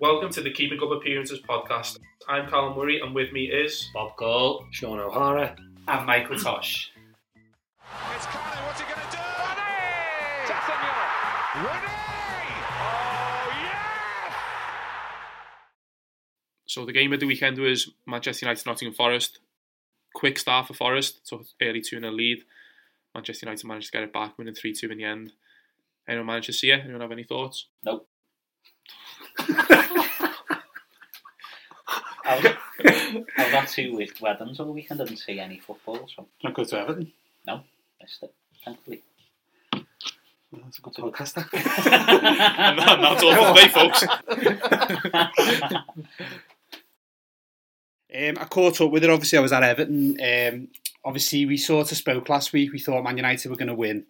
Welcome to the Keeping Up Appearances podcast. I'm Callum Murray, and with me is Bob Cole, Sean O'Hara, and Michael Tosh. It's Carney, what's he going to do? Ronnie! Jackson Muller. Oh, yes! So the game of the weekend was Manchester United Nottingham Forest. Quick start for Forest, so early 2 0 lead. Manchester United managed to get it back, winning 3 2 in the end. Anyone manage to see it? Anyone have any thoughts? Nope. I was, I was at two with weddings all weekend. I didn't see any football, so Not go to Everton. No, missed it. Thankfully. Well, that's a good podcast. and that- that's all for today, folks. Um, I caught up with it. Obviously, I was at Everton. Um, obviously, we sort of spoke last week. We thought Man United were going to win,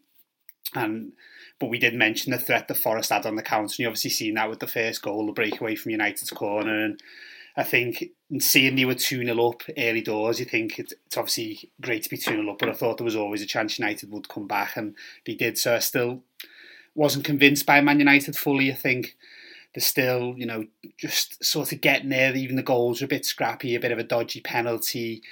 and but we did mention the threat the Forest had on the counter. And you obviously seen that with the first goal, the breakaway from United's corner, and I think seeing they were two 0 up early doors, you think it's, obviously great to be two 0 up. But I thought there was always a chance United would come back, and they did. So I still wasn't convinced by Man United fully. I think they're still, you know, just sort of getting there. Even the goals were a bit scrappy, a bit of a dodgy penalty.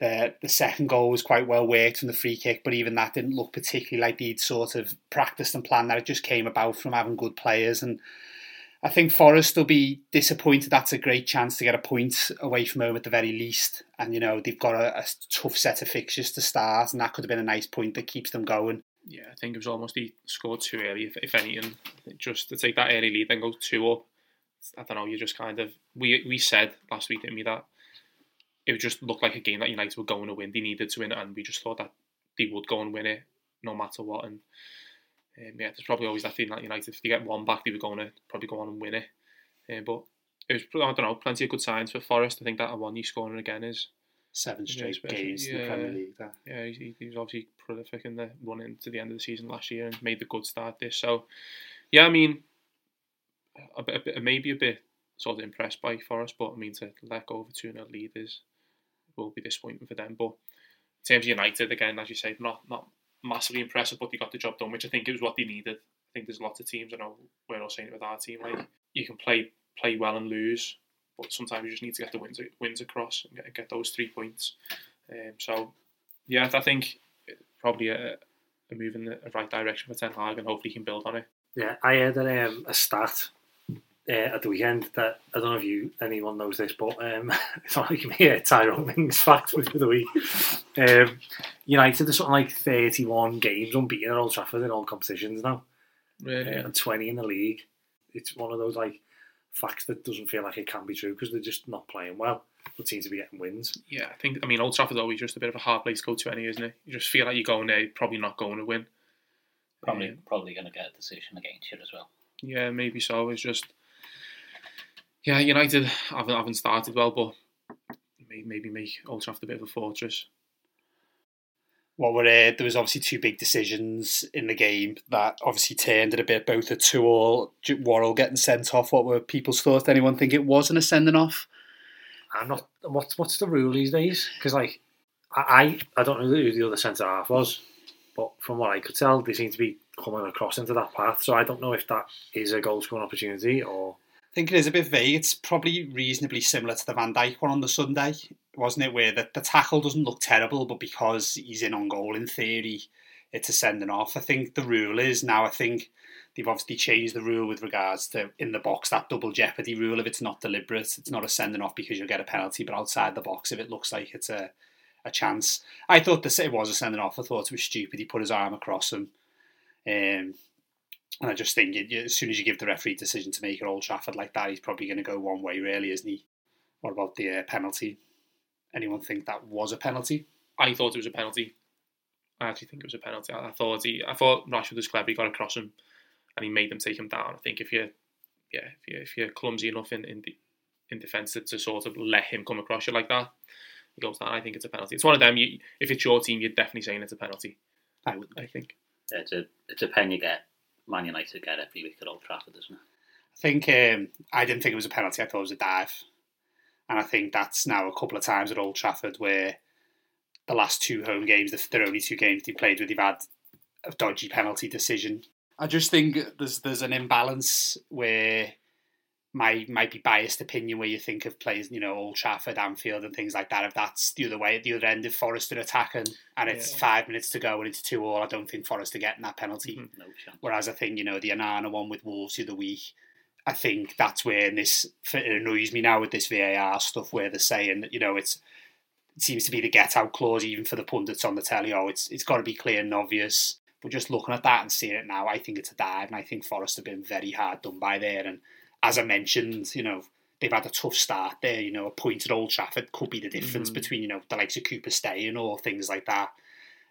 The the second goal was quite well worked from the free kick, but even that didn't look particularly like they'd sort of practiced and planned that. It just came about from having good players. And I think Forest will be disappointed. That's a great chance to get a point away from home at the very least. And, you know, they've got a, a tough set of fixtures to start, and that could have been a nice point that keeps them going. yeah, I think it was almost he scored too early, if, if anything. Just to take that early lead, then go two up. I don't know. You just kind of we we said last week, didn't we, that it just looked like a game that United were going to win. They needed to win it, and we just thought that they would go and win it no matter what. And um, yeah, there's probably always that feeling that United, if they get one back, they were going to probably go on and win it. Um, but it was, I don't know, plenty of good signs for Forest. I think that one you scoring again is Seven Yeah, straight games in the. Premier League. That. yeah, he, he was obviously prolific in the run into the end of the season last year and made the good start this. So, yeah, I mean, a bit, a bit, maybe a bit sort of impressed by Forest, but I mean to let go of a two 0 lead is will be disappointing for them. But in terms of United, again, as you say, not not massively impressive, but they got the job done, which I think it was what they needed. I think there's lots of teams. I know we're all saying it with our team, like you can play play well and lose, but sometimes you just need to get the wins wins across and get, get those three points. Um, so, yeah, I think probably a, a move in the right direction for Ten Hag, and hopefully he can build on it. Yeah, I heard um, a stat uh, at the weekend that I don't know if you anyone knows this, but um, it's not like me a Tyrone Mings fact for the week. Um, United are something like 31 games unbeaten at Old Trafford in all competitions now, Really, uh, and 20 in the league. It's one of those like facts that doesn't feel like it can be true because they're just not playing well, but seem to be getting wins. yeah, I think. I mean, Old Trafford's always just a bit of a hard place to go to, anyway, isn't it? You just feel like you're going there, you're probably not going to win. Probably Um, probably going to get a decision against you as well. Yeah, maybe so. It's just, yeah, United haven't haven't started well, but maybe make Old Trafford a bit of a fortress. what were uh, there was obviously two big decisions in the game that obviously turned it a bit. Both a two all, Worrall getting sent off. What were people's thoughts? Did anyone think it wasn't a sending off? I'm not. What's what's the rule these days? Because like, I I I don't know who the other centre half was, but from what I could tell, they seem to be coming across into that path. So I don't know if that is a goal scoring opportunity or I think it is a bit vague. It's probably reasonably similar to the Van Dijk one on the Sunday, wasn't it? Where the, the tackle doesn't look terrible, but because he's in on goal in theory, it's a sending off. I think the rule is now. I think they've obviously changed the rule with regards to in the box that double jeopardy rule. If it's not deliberate, it's not a sending off because you'll get a penalty. But outside the box, if it looks like it's a a chance, I thought this it was a sending off. I thought it was stupid. He put his arm across him. Um, and I just think you, you- as soon as you give the referee decision to make it Old Trafford like that, he's probably going to go one way, really, isn't he? What about the uh, penalty? Anyone think that was a penalty? I thought it was a penalty. I actually think it was a penalty. I, I thought he, I thought Rashford was clever. He got across him, and he made them take him down. I think if you, yeah, if you if you're clumsy enough in in, the, in defence to, to sort of let him come across you like that, he goes down. I think it's a penalty. It's one of them. You, if it's your team, you're definitely saying it's a penalty. I would. I think. It's a it's a pen you get. Man United get every week at Old Trafford, isn't it? I think um, I didn't think it was a penalty. I thought it was a dive, and I think that's now a couple of times at Old Trafford where the last two home games, the, the only two games they played with, they've had a dodgy penalty decision. I just think there's there's an imbalance where my might be biased opinion where you think of players, you know, Old Trafford, Anfield, and things like that. If that's the other way, at the other end, if Forest are attacking and it's Yeah. five minutes to go and it's two all, I don't think Forest are getting that penalty. Mhm. No chance. Whereas I think you know the Onana one with Wolves the other week, I think that's where this it annoys me now with this VAR stuff where they're saying that you know it's it seems to be the get out clause even for the pundits on the telly. Oh, it's it's got to be clear and obvious. But just looking at that and seeing it now, I think it's a dive, and I think Forest have been very hard done by there. And as I mentioned, you know they've had a tough start there. You know, a point at Old Trafford could be the difference Mhm. between you know the likes of Cooper staying or things like that.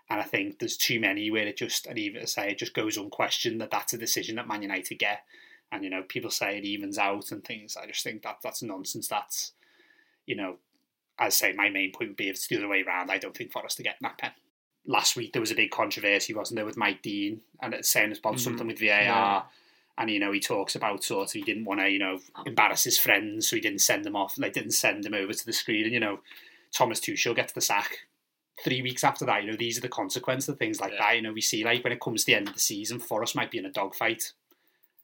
And I think there's too many where it just, and even to say it just goes unquestioned that that's a decision that Man United get. And you know, people say it evens out and things. I just think that that's nonsense. That's, you know, as I say, my main point would be if it's the other way around. I don't think Forest are getting that pen. Last week there was a big controversy, wasn't there, with Mike Dean and it's saying about Mhm. something with VAR. Yeah. And you know, he talks about sort of he didn't want to, you know, embarrass his friends, so he didn't send them off. Like didn't send them over to the screen. And you know, Thomas Tuchel gets the sack three weeks after that, you know, these are the consequences of things like Yeah. that. You know, we see like when it comes to the end of the season, Forest might be in a dogfight.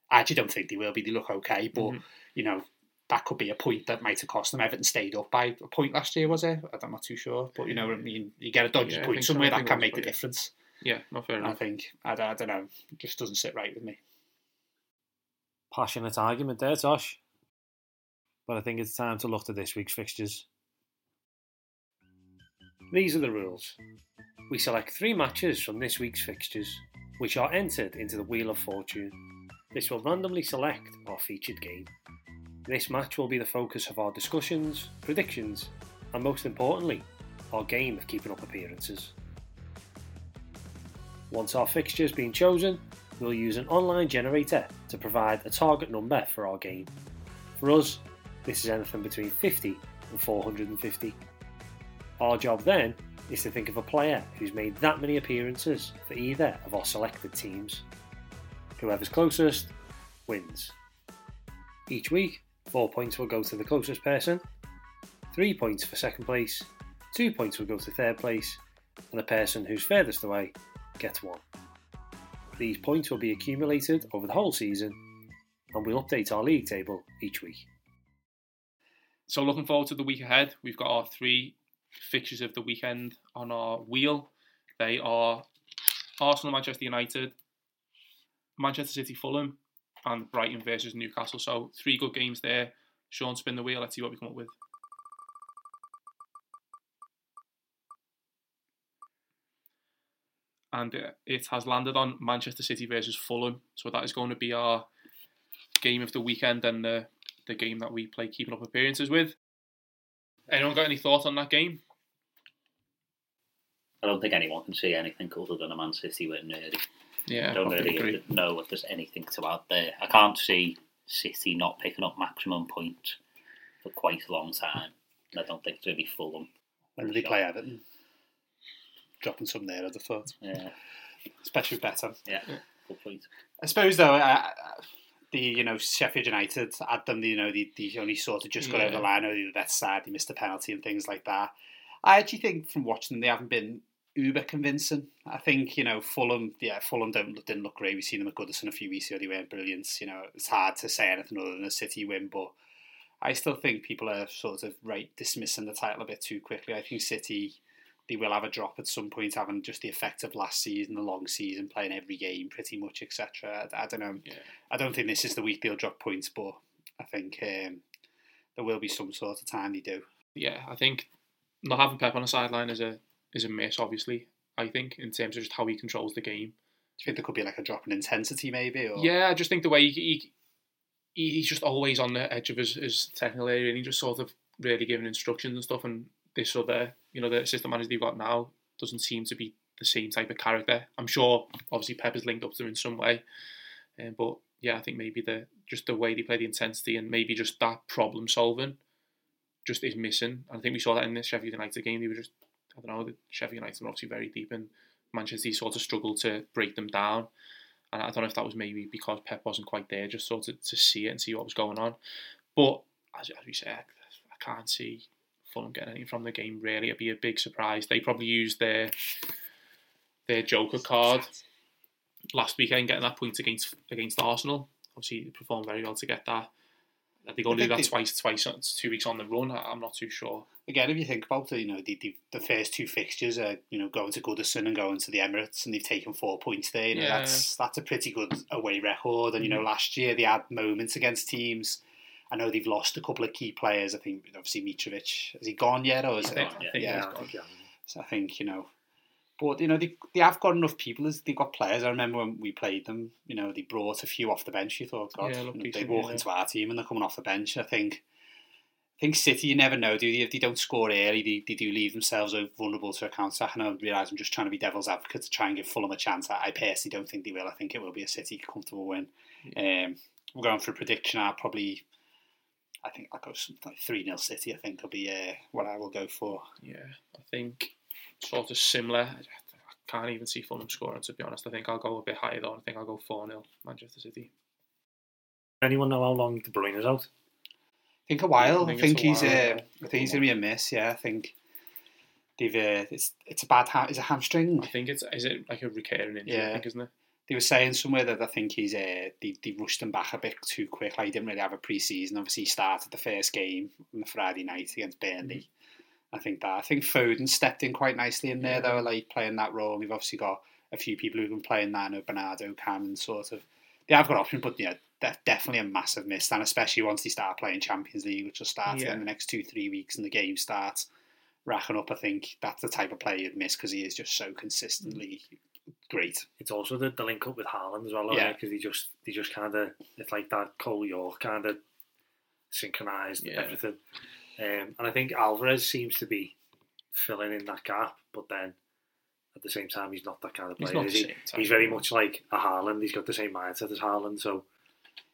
I actually don't think they will be. They look okay, but Mhm. you know, that could be a point that might have cost them. Everton stayed up by a point last year, was it? I'm not too sure, but you know, what I mean, you get a dodgy Yeah, point think so. somewhere that can make the difference. Yeah, not fair And I think I, I don't know, it just doesn't sit right with me. Passionate argument there, Tosh. But I think it's time to look to this week's fixtures. These are the rules. We select three matches from this week's fixtures, which are entered into the Wheel of Fortune. This will randomly select our featured game. This match will be the focus of our discussions, predictions, and most importantly, our game of keeping up appearances. Once our fixture has been chosen, we'll use an online generator to provide a target number for our game. For us, this is anything between 50 and 450. Our job then is to think of a player who's made that many appearances for either of our selected teams. Whoever's closest wins. Each week, four points will go to the closest person, three points for second place, two points will go to third place, and the person who's furthest away gets one. These points will be accumulated over the whole season, and we'll update our league table each week. So looking forward to the week ahead. We've got our three fixtures of the weekend on our wheel. They are Arsenal, Manchester United, Manchester City, Fulham, and Brighton versus Newcastle. So three good games there. Sean, spin the wheel. Let's see what we come up with. And uh, it has landed on Manchester City versus Fulham. So that is going to be our game of the weekend and the the game that we play keeping up appearances with. Anyone got any thoughts on that game? I don't think anyone can see anything other than a Man City win, really. Yeah, I don't I really agree. know if there's anything to add there. I can't see City not picking up maximum points for quite a long time. And I don't think it's really Fulham. When did they play Everton? Dropping some there, I'd have thought. Yeah, Especially better. yeah, good point. I suppose though, uh, the you know Sheffield United had them. You know, the, they only sort of just got Yeah. over the line. Or they were the better side. They missed a penalty and things like that. I actually think from watching them, they haven't been uber convincing. I think you know Fulham. Yeah, Fulham don't, didn't look great. We've seen them at Goodison a few weeks ago. They weren't brilliant. You know, it's hard to say anything other than a City win, but. I still think people are sort of right dismissing the title a bit too quickly. I think City they will have a drop at some point, having just the effect of last season, the long season, playing every game pretty much, etc. I, I don't know. Yeah. I don't think this is the week they'll drop points, but I think um, there will be some sort of time they do. Yeah, I think not having Pep on the sideline is a is a miss. Obviously, I think in terms of just how he controls the game. Do you think there could be like a drop in intensity, maybe? Or Yeah, I just think the way he, he he's just always on the edge of his, his technical area, and he just sort of really giving instructions and stuff. And this other, you know, the assistant manager they've got now doesn't seem to be the same type of character. I'm sure, obviously, Pep is linked up to him in some way, um, but yeah, I think maybe the just the way they play the intensity and maybe just that problem solving just is missing. And I think we saw that in the Sheffield United game. They were just, I don't know, the Sheffield United were obviously very deep, and Manchester sort of struggled to break them down. And I don't know if that was maybe because Pep wasn't quite there, just sort of to see it and see what was going on. But as, as we said, I can't see Fulham getting anything from the game. Really, it'd be a big surprise. They probably used their their Joker card last weekend, getting that point against against Arsenal. Obviously, they performed very well to get that. Are they going to I do that they- twice, twice, uh, two weeks on the run? I- I'm not too sure. Again, if you think about it, you know, the, the, the first two fixtures are, you know, going to Goodison and going to the Emirates, and they've taken four points there. You know, Yeah. that's that's a pretty good away record. And you know, mm-hmm. last year they had moments against teams. I know they've lost a couple of key players. I think obviously Mitrovic has he gone yet, or is I it? think, I think yeah. he's I gone. think, yeah. So I think you know, but you know they they have got enough people. as They've got players. I remember when we played them. You know they brought a few off the bench. You thought, God, Yeah, you know, they walk yeah. into our team and they're coming off the bench. I think. I think City, you never know, do they? If they don't score early, they, they do leave themselves vulnerable to a counter attack. And I realise I'm just trying to be devil's advocate to try and give Fulham a chance. I, I personally don't think they will. I think it will be a City comfortable win. Um, we're going for a prediction. I'll probably, I think I'll go something like 3 0 City, I think will be uh, what I will go for. Yeah, I think sort of similar. I can't even see Fulham scoring, to be honest. I think I'll go a bit higher, though. I think I'll go 4 0 Manchester City. Anyone know how long De Bruyne is out? I think a while. I I think think, he's. while, Uh, yeah. I think he's going to be a miss. Yeah, I think they've. Uh, it's it's a bad. Ha- is a hamstring. I think it's is it like a recurring injury, Yeah. I think, isn't it? They were saying somewhere that I think he's. Uh, they they rushed him back a bit too quick. Like he didn't really have a pre-season. Obviously, he started the first game on the Friday night against Burnley. I think that. I think Foden stepped in quite nicely in there though, like playing that role. We've obviously got a few people who've been playing that. I know Bernardo, Cam, and sort of. They have got options, but yeah, they're definitely a massive miss. And especially once they start playing Champions League, which will start Yeah. in the next two, three weeks, and the game starts racking up. I think that's the type of player you'd miss because he is just so consistently great. It's also the, the link up with Haaland as well, Yeah. because they just they just kind of it's like that Cole Yorke kind of synchronized Yeah. everything, um, and I think Alvarez seems to be filling in that gap, but then at the same time he's not that kind of player. is he? He's very much like a Haaland. He's got the same mindset as Haaland, so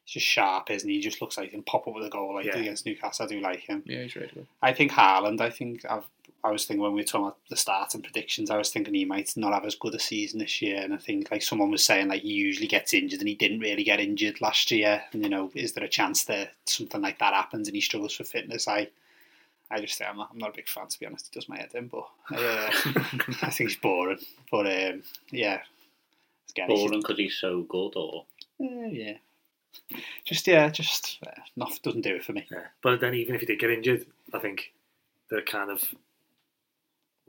He's just sharp, isn't he? He just looks like he can pop up with a goal like Yeah. against Newcastle. I do like him. Yeah, he's really good. I think Haaland, I think I've, I was thinking when we were talking about the start and predictions, I was thinking he might not have as good a season this year. And I think like someone was saying like he usually gets injured and he didn't really get injured last year. And you know, is there a chance that something like that happens and he struggles for fitness? I I just I'm not, I'm not a big fan to be honest. It does my head in, but uh, I think he's boring. But um, yeah, again, Boring because he's so good, or uh, yeah. Just yeah, just uh, not doesn't do it for me. yeah. But then even if he did get injured, I think the kind of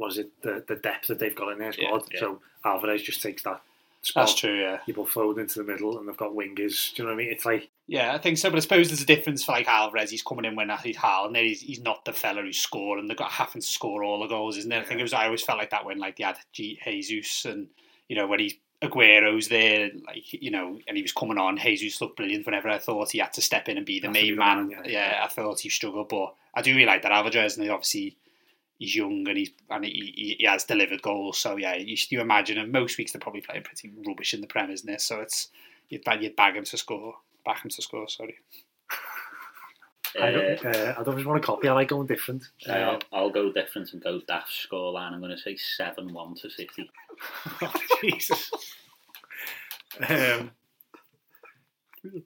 what is it the the depth that they've got in their squad. yeah. So Alvarez just takes that spot. That's true. Yeah. You put Foden into the middle, and they've got wingers. Do you know what I mean? It's like Yeah, I think so. But I suppose there's a difference for like Alvarez. He's coming in when he's Haaland. There he's, he's not the fella who's scoring. They've got having to score all the goals, isn't there? I think it was. I always felt like that when like they had G, Jesus and you know when he's Aguero's there, like you know, and he was coming on. Jesus looked brilliant. Whenever I thought he had to step in and be the to main man, man, yeah, yeah. I thought he struggled. But I do really like that Alvarez, and obviously he's young and he's and he, he, he has delivered goals. So yeah, you, you imagine. And most weeks they're probably playing pretty rubbish in the Prem, isn't it? So it's you'd bag you'd bag him to score, back him to score. Sorry. I uh, don't, uh, I don't just want to copy. I like going different. Uh, I'll, I'll go different and go daft scoreline. I'm going to say seven one to City. oh, Jesus. um,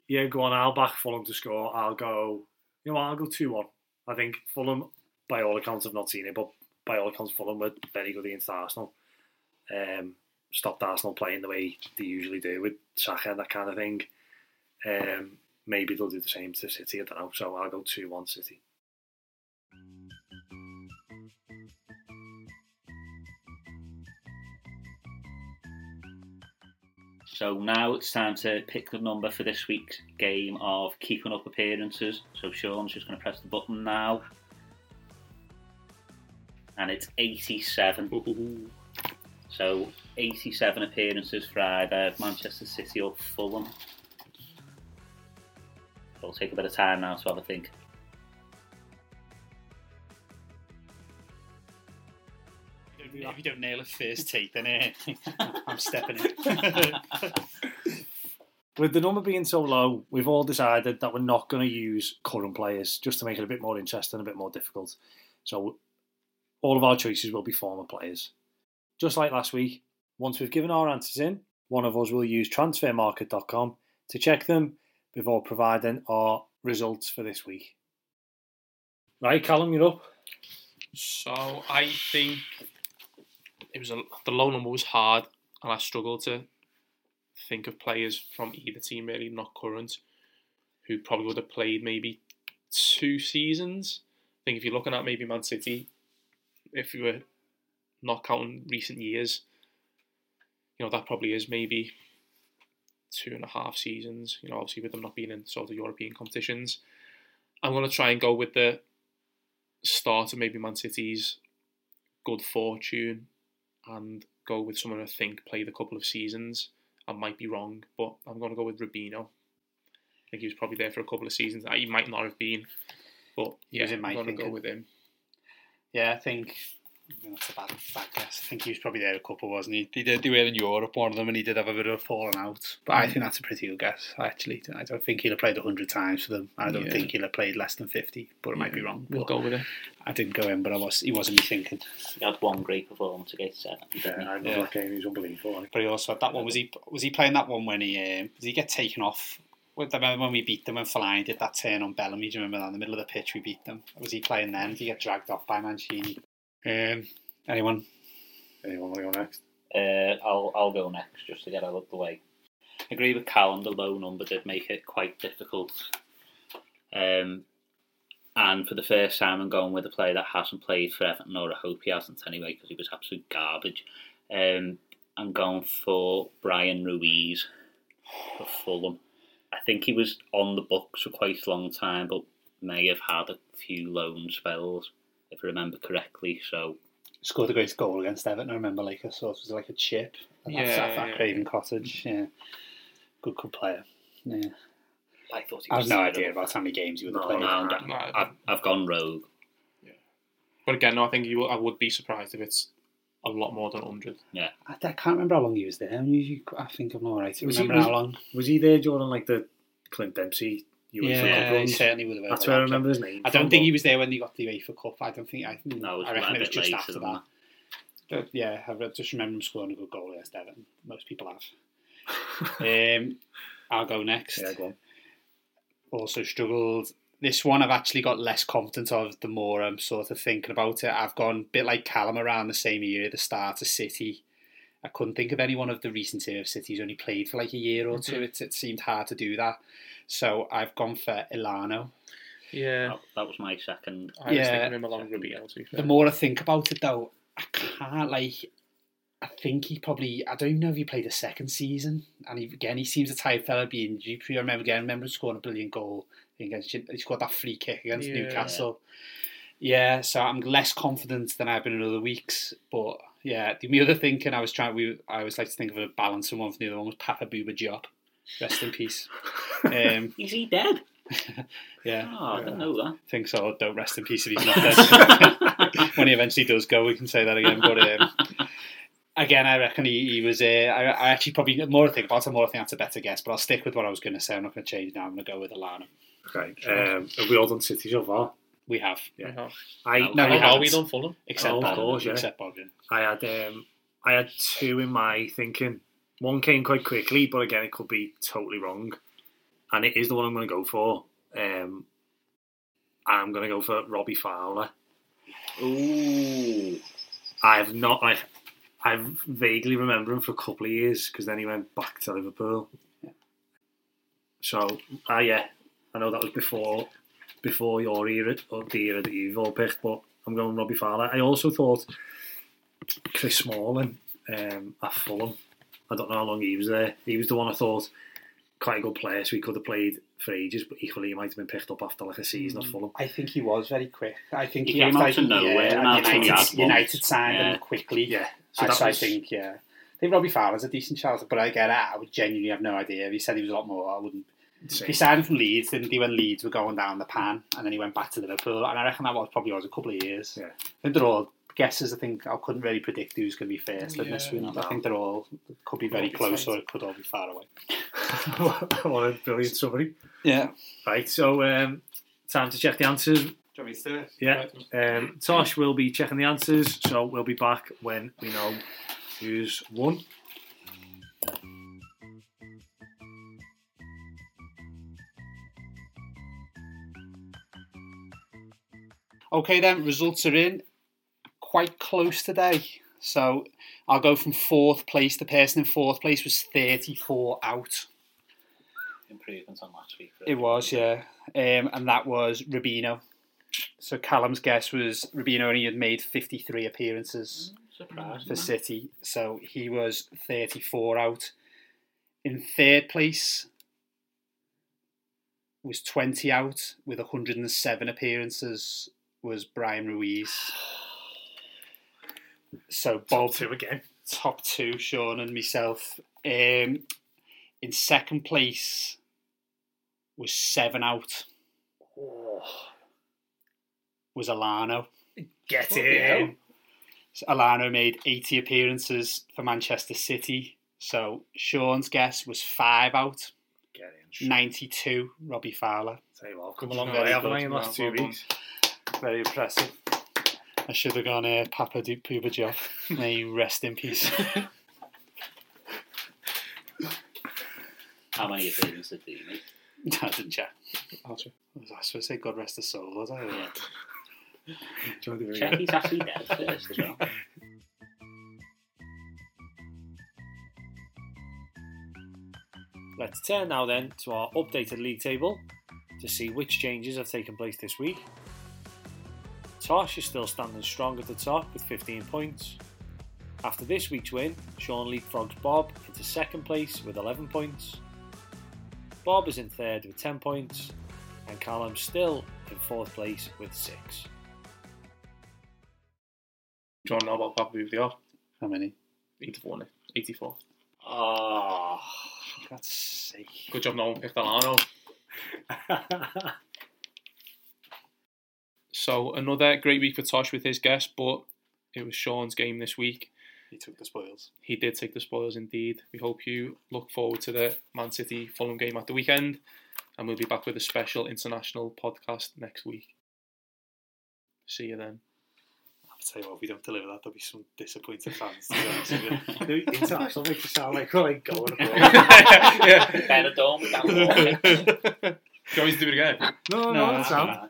yeah, go on. I'll back Fulham to score. I'll go. You know what? I'll go two one. I think Fulham, by all accounts, I've not seen it, but by all accounts, Fulham were very good against Arsenal. Um, stopped Arsenal playing the way they usually do with Saka and that kind of thing. Um, maybe they'll do the same to City. I don't know. So I'll go two one City. So now it's time to pick the number for this week's game of keeping up appearances. So Sean's just going to press the button now. And it's 87. So 87 appearances for either Manchester City or Fulham. It'll take a bit of time now to have a think. If you don't nail it first take, then eh, I'm stepping in. With the number being so low, we've all decided that we're not going to use current players just to make it a bit more interesting, a bit more difficult. So all of our choices will be former players. Just like last week, once we've given our answers in, one of us will use transfermarkt.com to check them before providing our results for this week. Right, Callum, you're up. So I think it was a, the low number was hard, and I struggled to think of players from either team really not current who probably would have played maybe two seasons. I think if you're looking at maybe Man City, if you were not counting recent years, you know that probably is maybe two and a half seasons. You know, obviously with them not being in sort of European competitions, I'm going to try and go with the start of maybe Man City's good fortune and go with someone I think played a couple of seasons. I might be wrong, but I'm going to go with Robinho. I think he was probably there for a couple of seasons. He might not have been, but yeah, was in my I'm going to go with him. Yeah, I think that's a bad, bad guess. I think he was probably there a couple, wasn't he? They did they were in Europe, one of them, and he did have a bit of a falling out. But I think that's a pretty good guess, actually. I don't think he'll have played 100 times for them. I don't Yeah. think he'll have played less than 50, but it might be wrong. We'll go with it. I didn't go in, but I was he wasn't me thinking. He had one great performance against Seven. Yeah, I remember Yeah. that game. He was unbelievable. Like. But he also had that one. Was he was he playing that one when he um, did he get taken off? Well, I remember when we beat them when Fellaini did that turn on Bellamy. Do you remember that in the middle of the pitch we beat them? Was he playing then? Did he get dragged off by Mancini? Um, anyone? Anyone want to go next? Uh, I'll I'll go next just to get out of the way. I agree with Callum. The low number did make it quite difficult. Um, and for the first time, I'm going with a player that hasn't played for Everton, or I hope he hasn't anyway, because he was absolute garbage. Um, I'm going for Bryan Ruiz for Fulham. I think he was on the books for quite a long time, but may have had a few loan spells, if I remember correctly. So Scored a great goal against Everton. I remember like a sort of like a chip. That's Yeah, at that yeah, Craven Cottage. Yeah, good good player. Yeah, I thought he I have no idea about how many games he would have No, played. No. I've, I've gone rogue. Yeah. But again, no, I think you. I would be surprised if it's a lot more than 100. I, I can't remember how long he was there. I, mean, you, I think I'm all right. Was he- remember was- how long? Was he there during like the Clint Dempsey UEFA Cup Yeah, he runs? certainly would have. That's where I remember his name. I don't from, think but- he was there when they got the UEFA Cup. I don't think. I, No, it was I reckon it was just after that. But yeah, I just remember him scoring a good goal against Everton. Most people have. um, I'll go next. Yeah, go on. Also struggled. This one I've actually got less confidence of the more I'm sort of thinking about it. I've gone a bit like Callum around the same year, the start of City. I couldn't think of any one of the recent year of City's only played for like a year or two. It, it seemed hard to do that. So I've gone for Elano. Yeah. That, that was my second. I was Yeah. thinking him along with Robinho, to. The more I think about it, though, I can't like. I think he probably. I don't even know if he played a second season. And he, again, he seems a type fella being injury free. I remember again. I remember him scoring a brilliant goal against. He scored that free kick against Yeah. Newcastle. Yeah, so I'm less confident than I've been in other weeks. But yeah, the other thinking I was trying. We I always like to think of a balancing one for the other one was Papa Bouba Diop. Rest in peace. Um, Is he dead? yeah, Oh, I didn't know that. I think so. Don't rest in peace if he's not dead. when he eventually does go, we can say that again. But um, again, I reckon he, he was. Uh, I, I actually probably more I think about it, more I think that's a better guess. But I'll stick with what I was going to say. I'm not going to change now. I'm going to go with Elano. Okay. Um, have we all done City so far? We have, Yeah. Uh-huh. I No, No, we How haven't. are we done Fulham? except Oh, of course, yeah. Except Bob. yeah. I had um, I had two in my thinking. One came quite quickly, but again, it could be totally wrong. And it is the one I'm going to go for. Um, I'm going to go for Robbie Fowler. Ooh. I've not like I vaguely remember him for a couple of years because then he went back to Liverpool. So, uh, yeah, I know that was before before your era or the era that you've all picked, but I'm going Robbie Fowler. I also thought Chris Smalling um, at Fulham. I don't know how long he was there. He was the one I thought quite a good player, so he could have played for ages, but equally he might have been picked up after like a season at Fulham. I think he was very quick. I think He he, came after, out of nowhere, Yeah, and and after he United, had United signed Yeah. him quickly. Yeah, So so that's that I think, yeah. I think Robbie Fowler's a decent shout, but I get it. I would genuinely have no idea. If he said he was a lot more, I wouldn't. Same. He signed from Leeds, didn't he, when Leeds were going down the pan, and then he went back to Liverpool, and I reckon that was probably was a couple of years. Yeah. I think they're all guesses. I think I couldn't really predict who's going to be first in this Yeah, one. I think they're all could be very close, or it could all be far away. what a brilliant summary. Yeah. Right, so um, time to check the answers. Do you to? Yeah, um, Tosh will be checking the answers, so we'll be back when we know who's won. Okay, then results are in. Quite close today. So I'll go from fourth place. The person in fourth place was 34 out. improvement on last week. For It was, yeah. Um, and that was Robinho. So Callum's guess was Robinho only had made 53 appearances Surprised. for City, so he was 34 out. In third place was 20 out with 107 appearances was Bryan Ruiz. So Bob Top two again. top two, Sean and myself. Um, in second place was seven out. Oh, Was Elano. get Bloody in. So Elano made 80 appearances for Manchester City. So Sean's guess was five out. Get in. 92, Robbie Fowler. Tell you what, I've come a long Very way, haven't. I, in the last two weeks? Very impressive. I should have gone uh, Papa Duke Puba Job. May he rest in peace. How many appearances did he make? I didn't check. I'll check. I was supposed to say God rest his soul, was I? Yeah. Check he's actually dead first as well. Let's turn now then to our updated league table to see which changes have taken place this week. Tosh is still standing strong at the top with 15 points. After this week's win, Sean leapfrogs Bob into second place with 11 points. Bob is in third with 10 points, and Callum still in fourth place with 6. Do you want to know about Papa Bouvier? How many? 84, Nick. 84. Oh, for God's sake. Good job no one picked Elano. So another great week for Tosh with his guess, but it was Sean's game this week. He took the spoils. He did take the spoils indeed. We hope you look forward to the Man City Fulham game at the weekend, and we'll be back with a special international podcast next week. See you then. I'll tell you what, if we don't deliver that, there'll be some disappointed fans. To be honest with you. International makes it sound like we're like going abroad. yeah. Better dome down the Do you want me to do it again? No, no, No, that's no, sound. wall.